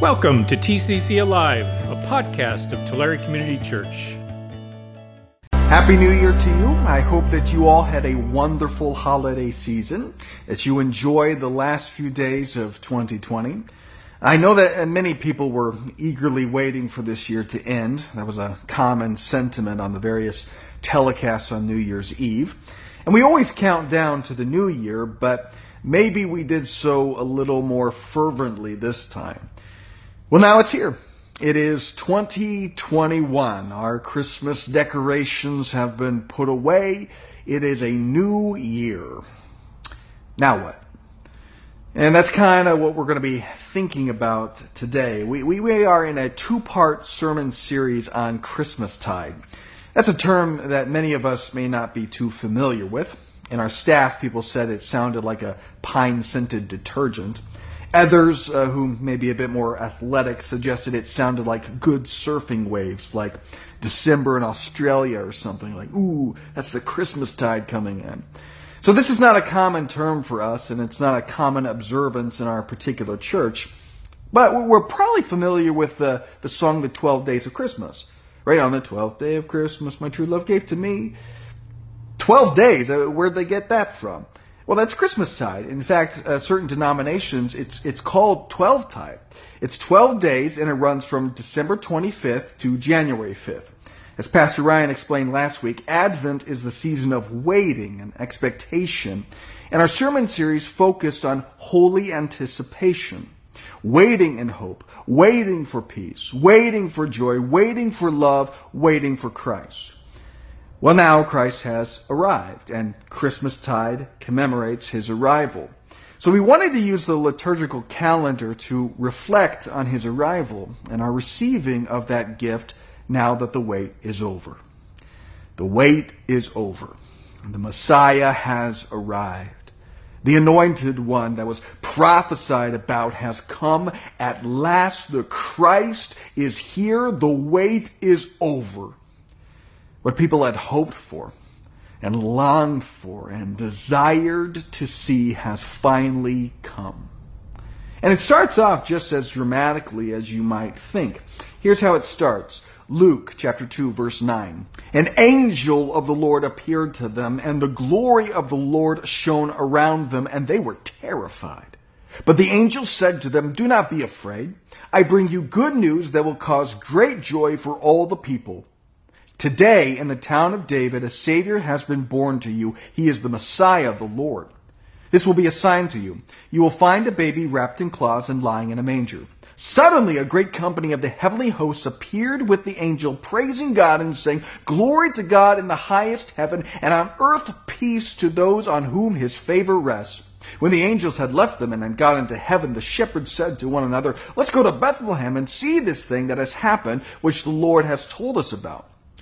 Welcome to TCC Alive, a podcast of Tulare Community Church. Happy New Year to you. I hope that you all had a wonderful holiday season, that you enjoyed the last few days of 2020. I know that uh, many people were eagerly waiting for this year to end. That was a common sentiment on the various telecasts on New Year's Eve. And we always count down to the new year, but maybe we did so a little more fervently this time. Well, now it's here. It is 2021. Our Christmas decorations have been put away. It is a new year. Now what? And that's kind of what we're going to be thinking about today. We, we, we are in a two part sermon series on Christmastide. That's a term that many of us may not be too familiar with. In our staff, people said it sounded like a pine scented detergent. Others, uh, who may be a bit more athletic, suggested it sounded like good surfing waves, like December in Australia or something. Like, ooh, that's the Christmas tide coming in. So this is not a common term for us, and it's not a common observance in our particular church. But we're probably familiar with the, the song, The 12 Days of Christmas. Right on the 12th day of Christmas, my true love gave to me. 12 days, uh, where'd they get that from? Well, that's Christmastide. In fact, uh, certain denominations, it's, it's called 12 tide. It's 12 days and it runs from December 25th to January 5th. As Pastor Ryan explained last week, Advent is the season of waiting and expectation. And our sermon series focused on holy anticipation, waiting in hope, waiting for peace, waiting for joy, waiting for love, waiting for Christ. Well, now Christ has arrived, and Christmastide commemorates his arrival. So we wanted to use the liturgical calendar to reflect on his arrival and our receiving of that gift now that the wait is over. The wait is over. The Messiah has arrived. The anointed one that was prophesied about has come at last. The Christ is here. The wait is over. What people had hoped for and longed for and desired to see has finally come. And it starts off just as dramatically as you might think. Here's how it starts. Luke chapter 2 verse 9. An angel of the Lord appeared to them and the glory of the Lord shone around them and they were terrified. But the angel said to them, Do not be afraid. I bring you good news that will cause great joy for all the people. Today, in the town of David, a Savior has been born to you. He is the Messiah, the Lord. This will be a sign to you. You will find a baby wrapped in cloths and lying in a manger. Suddenly, a great company of the heavenly hosts appeared with the angel, praising God and saying, Glory to God in the highest heaven, and on earth peace to those on whom his favor rests. When the angels had left them and had gone into heaven, the shepherds said to one another, Let's go to Bethlehem and see this thing that has happened, which the Lord has told us about.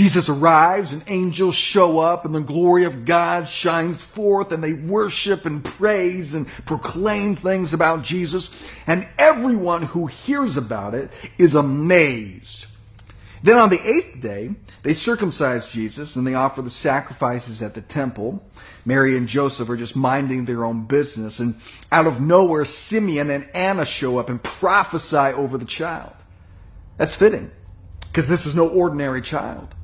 Jesus arrives and angels show up and the glory of God shines forth and they worship and praise and proclaim things about Jesus and everyone who hears about it is amazed. Then on the eighth day, they circumcise Jesus and they offer the sacrifices at the temple. Mary and Joseph are just minding their own business and out of nowhere, Simeon and Anna show up and prophesy over the child. That's fitting because this is no ordinary child.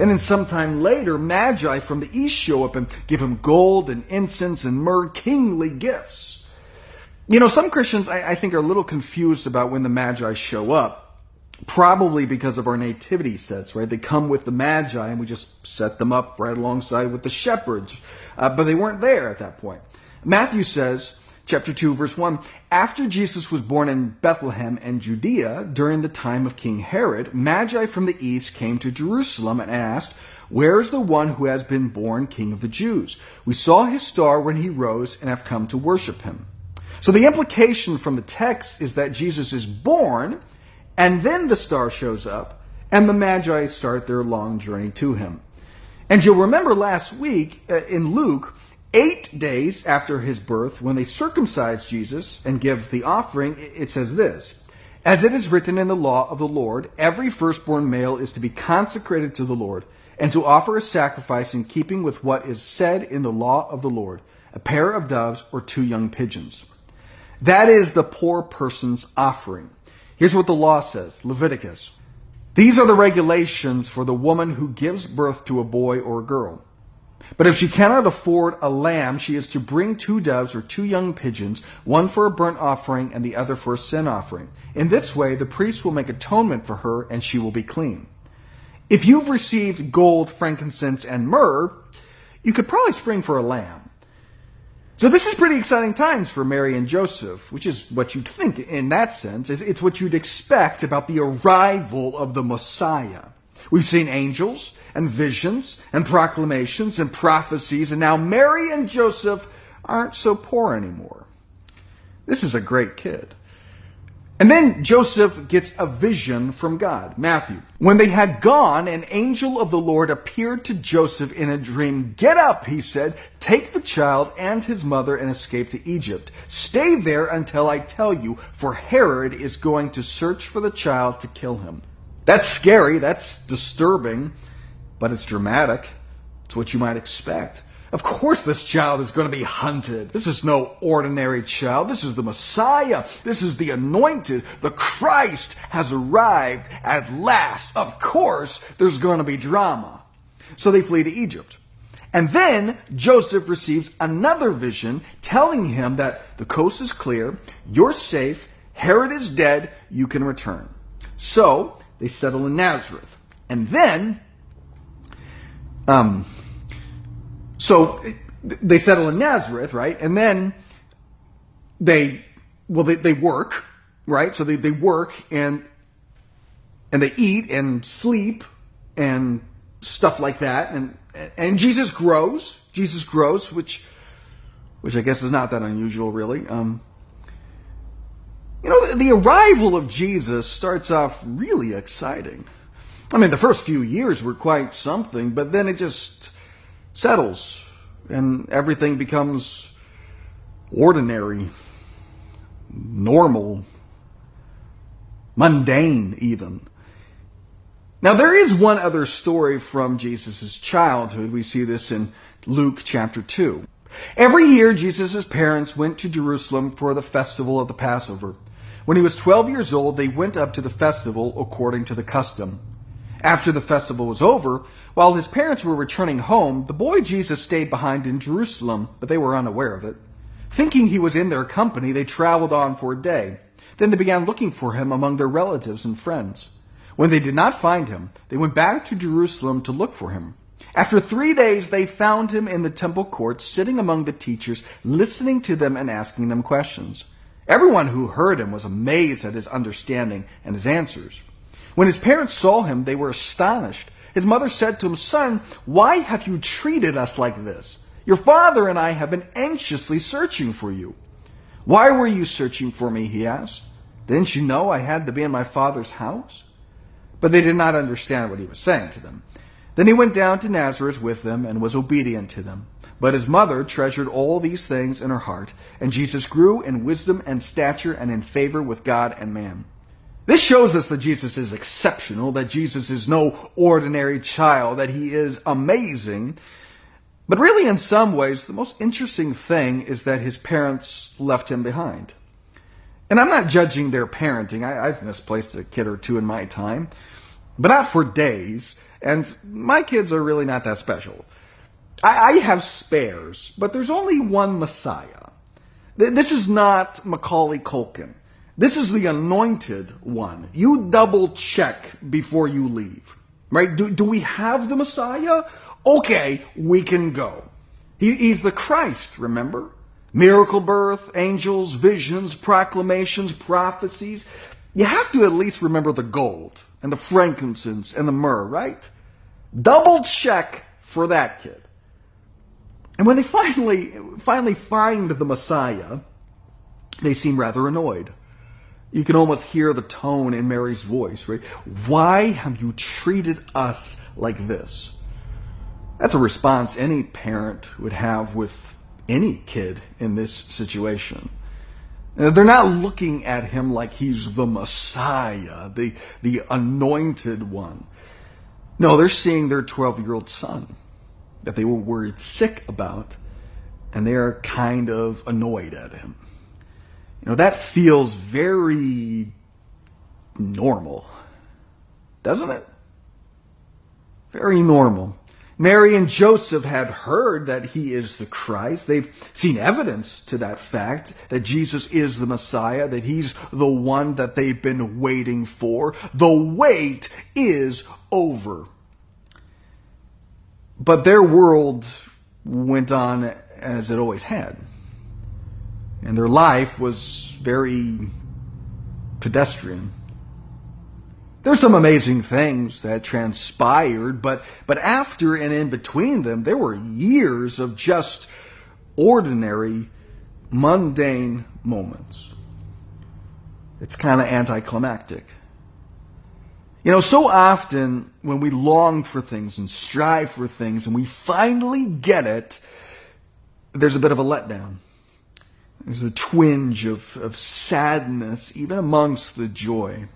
And then sometime later, Magi from the east show up and give him gold and incense and myrrh, kingly gifts. You know, some Christians, I, I think, are a little confused about when the Magi show up. Probably because of our nativity sets, right? They come with the Magi and we just set them up right alongside with the shepherds. Uh, but they weren't there at that point. Matthew says, chapter 2, verse 1 After Jesus was born in Bethlehem and Judea during the time of King Herod, Magi from the east came to Jerusalem and asked, Where is the one who has been born King of the Jews? We saw his star when he rose and have come to worship him. So the implication from the text is that Jesus is born And then the star shows up, and the Magi start their long journey to him. And you'll remember last week uh, in Luke, eight days after his birth, when they circumcise Jesus and give the offering, it says this As it is written in the law of the Lord, every firstborn male is to be consecrated to the Lord, and to offer a sacrifice in keeping with what is said in the law of the Lord a pair of doves or two young pigeons. That is the poor person's offering. Here's what the law says Leviticus. These are the regulations for the woman who gives birth to a boy or a girl. But if she cannot afford a lamb, she is to bring two doves or two young pigeons, one for a burnt offering and the other for a sin offering. In this way, the priest will make atonement for her and she will be clean. If you've received gold, frankincense, and myrrh, you could probably spring for a lamb. So this is pretty exciting times for Mary and Joseph, which is what you'd think in that sense. It's what you'd expect about the arrival of the Messiah. We've seen angels and visions and proclamations and prophecies, and now Mary and Joseph aren't so poor anymore. This is a great kid. And then Joseph gets a vision from God. Matthew. When they had gone, an angel of the Lord appeared to Joseph in a dream. Get up, he said. Take the child and his mother and escape to Egypt. Stay there until I tell you, for Herod is going to search for the child to kill him. That's scary. That's disturbing, but it's dramatic. It's what you might expect. Of course, this child is going to be hunted. This is no ordinary child. This is the Messiah. This is the anointed. The Christ has arrived at last. Of course, there's going to be drama. So they flee to Egypt. And then Joseph receives another vision telling him that the coast is clear, you're safe, Herod is dead, you can return. So they settle in Nazareth. And then, um, so they settle in Nazareth, right? And then they, well, they, they work, right? So they, they work and, and they eat and sleep and stuff like that. And, and Jesus grows. Jesus grows, which, which I guess is not that unusual, really. Um, you know, the arrival of Jesus starts off really exciting. I mean, the first few years were quite something, but then it just settles and everything becomes ordinary, normal, mundane, even. Now, there is one other story from Jesus' childhood. We see this in Luke chapter 2. Every year, Jesus' parents went to Jerusalem for the festival of the Passover. When he was 12 years old, they went up to the festival according to the custom. After the festival was over, while his parents were returning home, the boy Jesus stayed behind in Jerusalem, but they were unaware of it. Thinking he was in their company, they traveled on for a day. Then they began looking for him among their relatives and friends. When they did not find him, they went back to Jerusalem to look for him. After three days, they found him in the temple courts, sitting among the teachers, listening to them and asking them questions. Everyone who heard him was amazed at his understanding and his answers. When his parents saw him, they were astonished. His mother said to him, Son, why have you treated us like this? Your father and I have been anxiously searching for you. Why were you searching for me? He asked. Didn't you know I had to be in my father's house? But they did not understand what he was saying to them. Then he went down to Nazareth with them and was obedient to them. But his mother treasured all these things in her heart, and Jesus grew in wisdom and stature and in favor with God and man. This shows us that Jesus is exceptional, that Jesus is no ordinary child, that he is amazing. But really, in some ways, the most interesting thing is that his parents left him behind. And I'm not judging their parenting. I, have misplaced a kid or two in my time, but not for days. And my kids are really not that special. I, I have spares, but there's only one Messiah. This is not Macaulay Culkin. This is the anointed one. You double check before you leave. Right? Do, do we have the Messiah? Okay, we can go. He, he's the Christ, remember? Miracle birth, angels, visions, proclamations, prophecies. You have to at least remember the gold and the frankincense and the myrrh, right? Double check for that kid. And when they finally finally find the Messiah, they seem rather annoyed. You can almost hear the tone in Mary's voice, right? Why have you treated us like this? That's a response any parent would have with any kid in this situation. Uh, they're not looking at him like he's the Messiah, the, the anointed one. No, they're seeing their 12 year old son that they were worried sick about, and they're kind of annoyed at him. You know, that feels very normal, doesn't it? Very normal. Mary and Joseph had heard that he is the Christ. They've seen evidence to that fact that Jesus is the Messiah, that he's the one that they've been waiting for. The wait is over. But their world went on as it always had. And their life was very pedestrian. There's some amazing things that transpired, but, but after and in between them, there were years of just ordinary, mundane moments. It's kind of anticlimactic. You know, so often when we long for things and strive for things and we finally get it, there's a bit of a letdown. There's a twinge of, of sadness, even amongst the joy.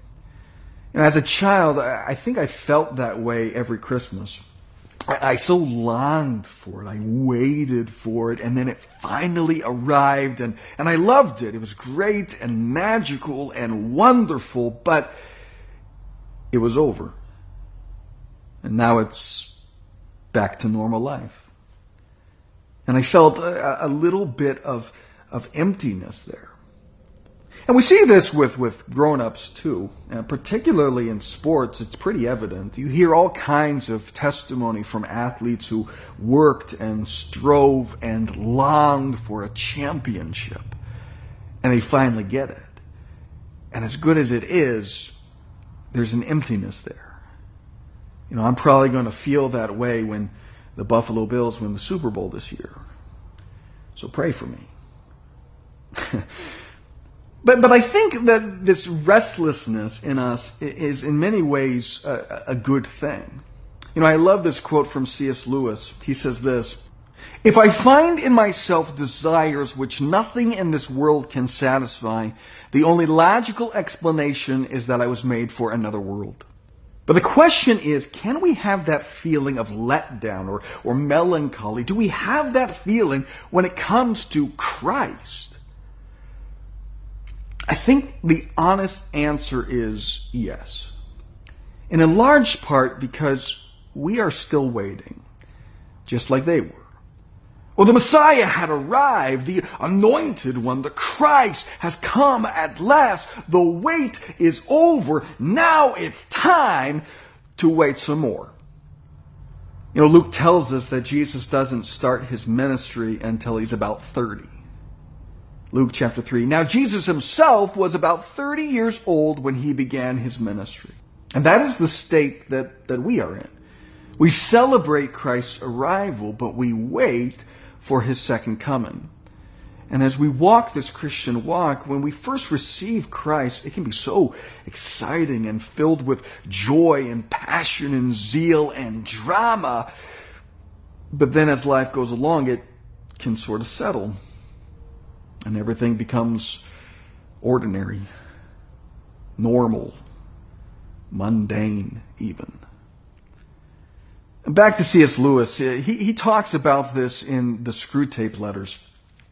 And as a child, I think I felt that way every Christmas. I, so longed for it. I waited for it, and then it finally arrived, and, and I loved it. It was great and magical and wonderful, but it was over. And now it's back to normal life. And I felt a, a little bit of, of emptiness there. And we see this with, with grown-ups too, and particularly in sports, it's pretty evident. You hear all kinds of testimony from athletes who worked and strove and longed for a championship, and they finally get it. And as good as it is, there's an emptiness there. You know, I'm probably going to feel that way when the Buffalo Bills win the Super Bowl this year. So pray for me. But, but I think that this restlessness in us is in many ways a, a good thing. You know, I love this quote from C.S. Lewis. He says this If I find in myself desires which nothing in this world can satisfy, the only logical explanation is that I was made for another world. But the question is, can we have that feeling of letdown or, or melancholy? Do we have that feeling when it comes to Christ? I think the honest answer is yes. And in large part because we are still waiting, just like they were. Well, the Messiah had arrived, the anointed one, the Christ has come at last. The wait is over. Now it's time to wait some more. You know, Luke tells us that Jesus doesn't start his ministry until he's about 30. Luke chapter 3. Now, Jesus himself was about 30 years old when he began his ministry. And that is the state that, that we are in. We celebrate Christ's arrival, but we wait for his second coming. And as we walk this Christian walk, when we first receive Christ, it can be so exciting and filled with joy and passion and zeal and drama. But then as life goes along, it can sort of settle and everything becomes ordinary, normal, mundane, even. Back to C.S. Lewis, he, he talks about this in the Screwtape Letters.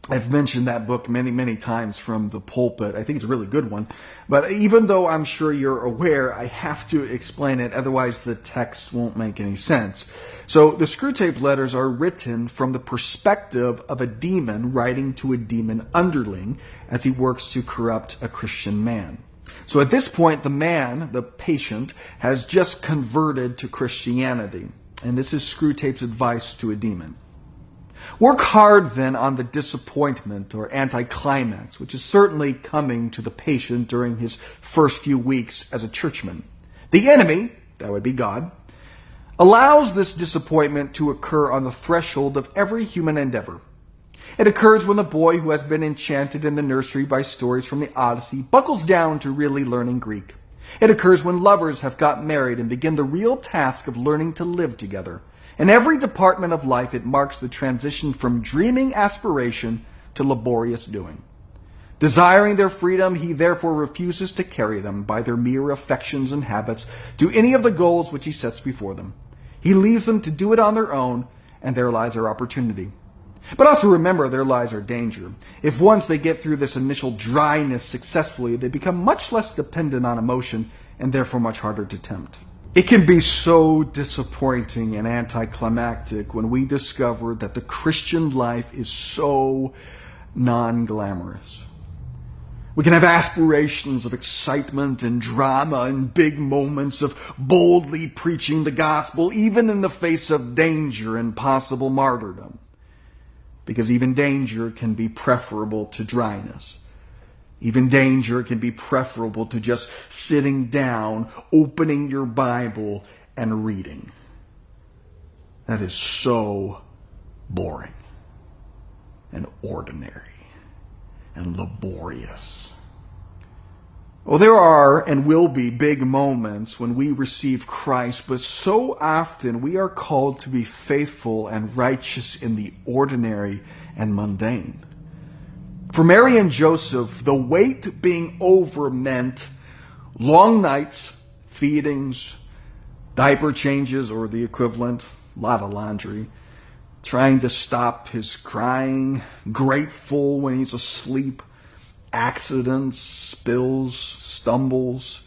I've mentioned that book many, many times from the pulpit. I think it's a really good one. But even though I'm sure you're aware, I have to explain it, otherwise the text won't make any sense. So the Screwtape letters are written from the perspective of a demon writing to a demon underling as he works to corrupt a Christian man. So at this point, the man, the patient, has just converted to Christianity. And this is Screwtape's advice to a demon. Work hard then on the disappointment or anticlimax, which is certainly coming to the patient during his first few weeks as a churchman. The enemy, that would be God, allows this disappointment to occur on the threshold of every human endeavor. It occurs when the boy who has been enchanted in the nursery by stories from the Odyssey buckles down to really learning Greek. It occurs when lovers have got married and begin the real task of learning to live together. In every department of life, it marks the transition from dreaming aspiration to laborious doing. Desiring their freedom, he therefore refuses to carry them by their mere affections and habits to any of the goals which he sets before them. He leaves them to do it on their own, and there lies their opportunity. But also remember, there lies our danger. If once they get through this initial dryness successfully, they become much less dependent on emotion and therefore much harder to tempt. It can be so disappointing and anticlimactic when we discover that the Christian life is so non glamorous. We can have aspirations of excitement and drama and big moments of boldly preaching the gospel, even in the face of danger and possible martyrdom because even danger can be preferable to dryness. Even danger can be preferable to just sitting down, opening your Bible, and reading. That is so boring and ordinary and laborious. Well, there are and will be big moments when we receive Christ, but so often we are called to be faithful and righteous in the ordinary and mundane. For Mary and Joseph, the wait being over meant long nights, feedings, diaper changes or the equivalent, a lot of laundry, trying to stop his crying, grateful when he's asleep accidents, spills, stumbles,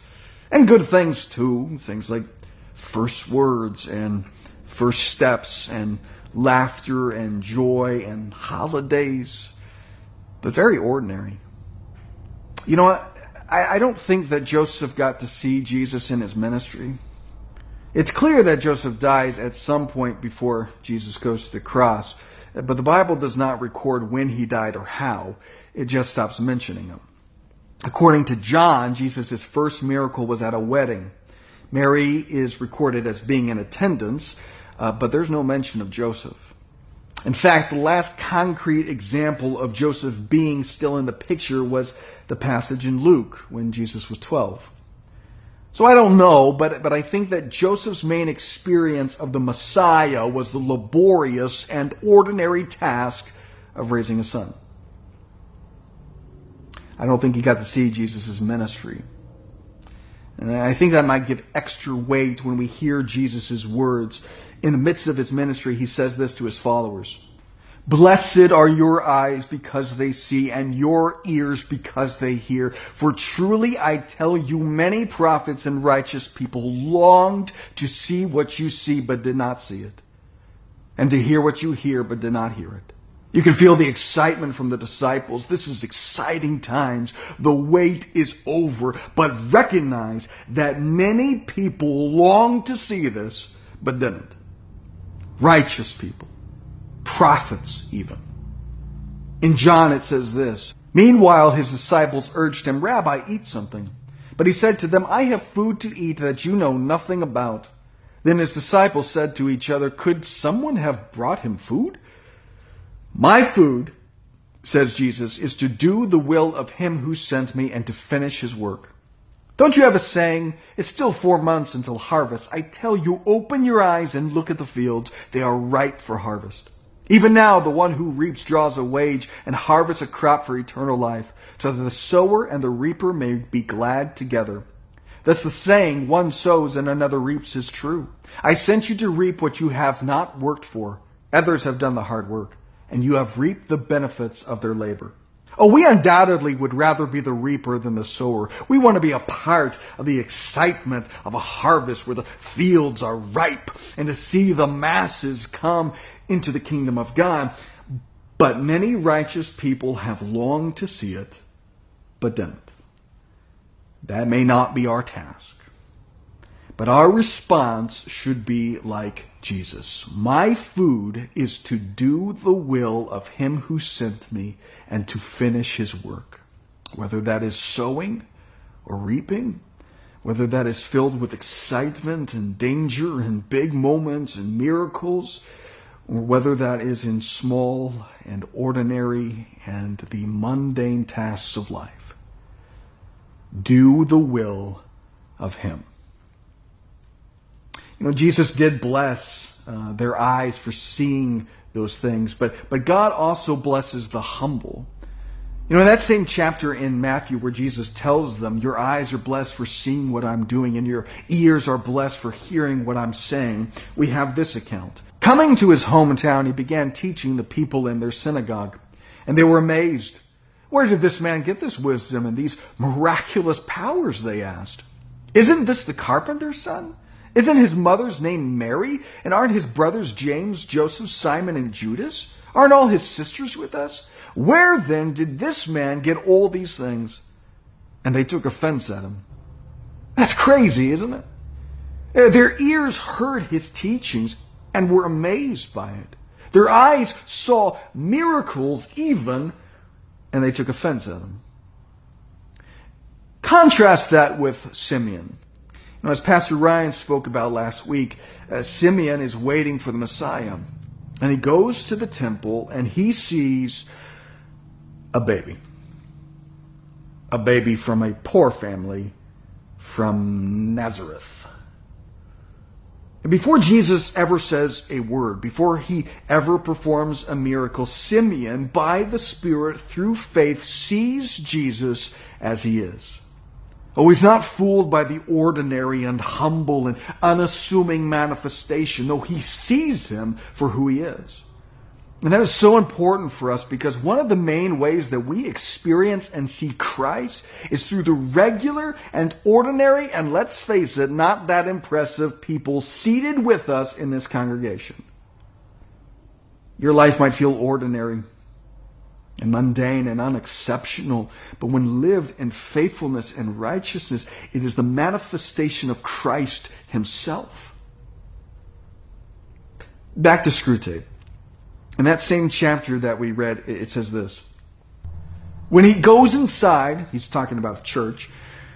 and good things too. Things like first words and first steps and laughter and joy and holidays, but very ordinary. You know what? I, I don't think that Joseph got to see Jesus in his ministry. It's clear that Joseph dies at some point before Jesus goes to the cross. But the Bible does not record when he died or how. It just stops mentioning him. According to John, Jesus' first miracle was at a wedding. Mary is recorded as being in attendance, uh, but there's no mention of Joseph. In fact, the last concrete example of Joseph being still in the picture was the passage in Luke when Jesus was 12. So I don't know, but, but I think that Joseph's main experience of the Messiah was the laborious and ordinary task of raising a son. I don't think he got to see Jesus' ministry. And I think that might give extra weight when we hear Jesus' words. In the midst of his ministry, he says this to his followers Blessed are your eyes because they see, and your ears because they hear. For truly I tell you, many prophets and righteous people longed to see what you see, but did not see it, and to hear what you hear, but did not hear it. You can feel the excitement from the disciples. This is exciting times. The wait is over, but recognize that many people long to see this, but didn't. Righteous people prophets even. In John it says this Meanwhile, his disciples urged him, Rabbi, eat something. But he said to them, I have food to eat that you know nothing about. Then his disciples said to each other, Could someone have brought him food? My food, says Jesus, is to do the will of him who sent me and to finish his work. Don't you have a saying, it's still four months until harvest? I tell you, open your eyes and look at the fields. They are ripe for harvest. Even now, the one who reaps draws a wage and harvests a crop for eternal life, so that the sower and the reaper may be glad together. Thus the saying, one sows and another reaps, is true. I sent you to reap what you have not worked for. Others have done the hard work, and you have reaped the benefits of their labor. Oh, we undoubtedly would rather be the reaper than the sower. We want to be a part of the excitement of a harvest where the fields are ripe and to see the masses come into the kingdom of God. But many righteous people have longed to see it, but didn't. That may not be our task. But our response should be like Jesus. My food is to do the will of him who sent me and to finish his work. Whether that is sowing or reaping, whether that is filled with excitement and danger and big moments and miracles, or whether that is in small and ordinary and the mundane tasks of life. Do the will of Him. You know, Jesus did bless uh, their eyes for seeing those things, but, but God also blesses the humble. You know, in that same chapter in Matthew where Jesus tells them, Your eyes are blessed for seeing what I'm doing, and your ears are blessed for hearing what I'm saying, we have this account. Coming to his hometown, he began teaching the people in their synagogue, and they were amazed. Where did this man get this wisdom and these miraculous powers? They asked. Isn't this the carpenter's son? Isn't his mother's name Mary? And aren't his brothers James, Joseph, Simon, and Judas? Aren't all his sisters with us? Where then did this man get all these things? And they took offense at him. That's crazy, isn't it? Uh, their ears heard his teachings and were amazed by it. Their eyes saw miracles even, and they took offense at them. Contrast that with Simeon. Know, as Pastor Ryan spoke about last week, uh, Simeon is waiting for the Messiah. And he goes to the temple and he sees a baby. A baby from a poor family from Nazareth. And before Jesus ever says a word, before he ever performs a miracle, Simeon, by the Spirit, through faith, sees Jesus as he is. Oh, he's not fooled by the ordinary and humble and unassuming manifestation. No, he sees him for who he is. And that is so important for us because one of the main ways that we experience and see Christ is through the regular and ordinary, and let's face it, not that impressive people seated with us in this congregation. Your life might feel ordinary and mundane and unexceptional, but when lived in faithfulness and righteousness, it is the manifestation of Christ Himself. Back to Screwtape. In that same chapter that we read, it says this. When he goes inside, he's talking about church.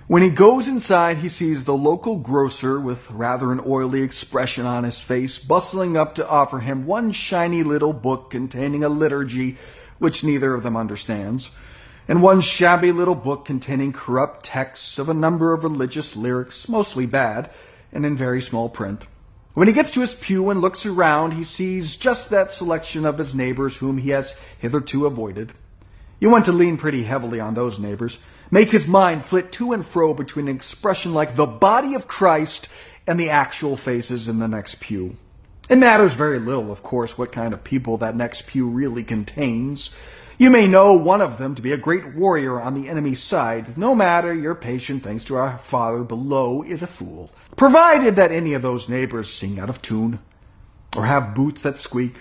When he goes inside, he sees the local grocer with rather an oily expression on his face, bustling up to offer him one shiny little book containing a liturgy which neither of them understands, and one shabby little book containing corrupt texts of a number of religious lyrics, mostly bad, and in very small print. When he gets to his pew and looks around, he sees just that selection of his neighbors whom he has hitherto avoided. You want to lean pretty heavily on those neighbors, make his mind flit to and fro between an expression like the body of Christ and the actual faces in the next pew. It matters very little, of course, what kind of people that next pew really contains. You may know one of them to be a great warrior on the enemy's side, no matter your patient thanks to our Father below is a fool, provided that any of those neighbors sing out of tune, or have boots that squeak,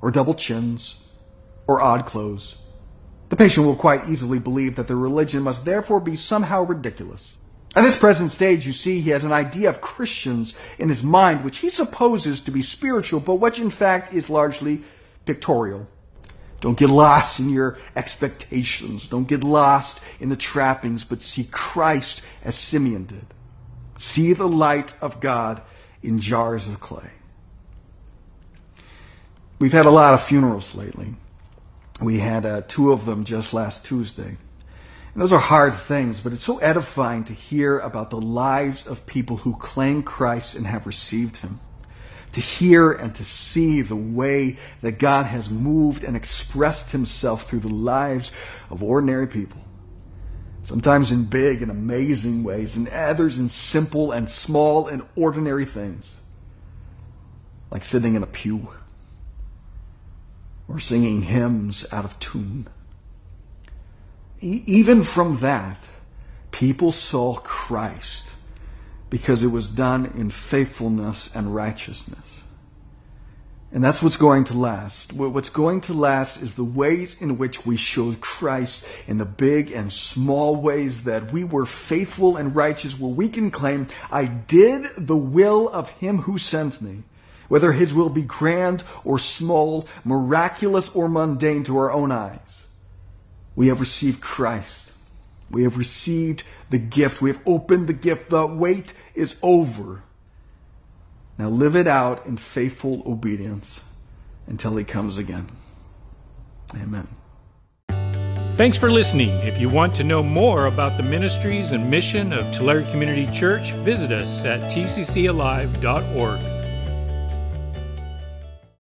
or double chins, or odd clothes. The patient will quite easily believe that their religion must therefore be somehow ridiculous. At this present stage, you see, he has an idea of Christians in his mind which he supposes to be spiritual, but which in fact is largely pictorial. Don't get lost in your expectations. Don't get lost in the trappings, but see Christ as Simeon did. See the light of God in jars of clay. We've had a lot of funerals lately. We had uh, two of them just last Tuesday. And those are hard things, but it's so edifying to hear about the lives of people who claim Christ and have received Him to hear and to see the way that God has moved and expressed himself through the lives of ordinary people. Sometimes in big and amazing ways, and others in simple and small and ordinary things, like sitting in a pew or singing hymns out of tune. Even from that, people saw Christ because it was done in faithfulness and righteousness. And that's what's going to last. What's going to last is the ways in which we showed Christ in the big and small ways that we were faithful and righteous, where we can claim, I did the will of Him who sent me. Whether His will be grand or small, miraculous or mundane to our own eyes, we have received Christ. We have received the gift. We have opened the gift. The wait is over. Now live it out in faithful obedience until he comes again. Amen. Thanks for listening. If you want to know more about the ministries and mission of Tulare Community Church, visit us at tccalive.org.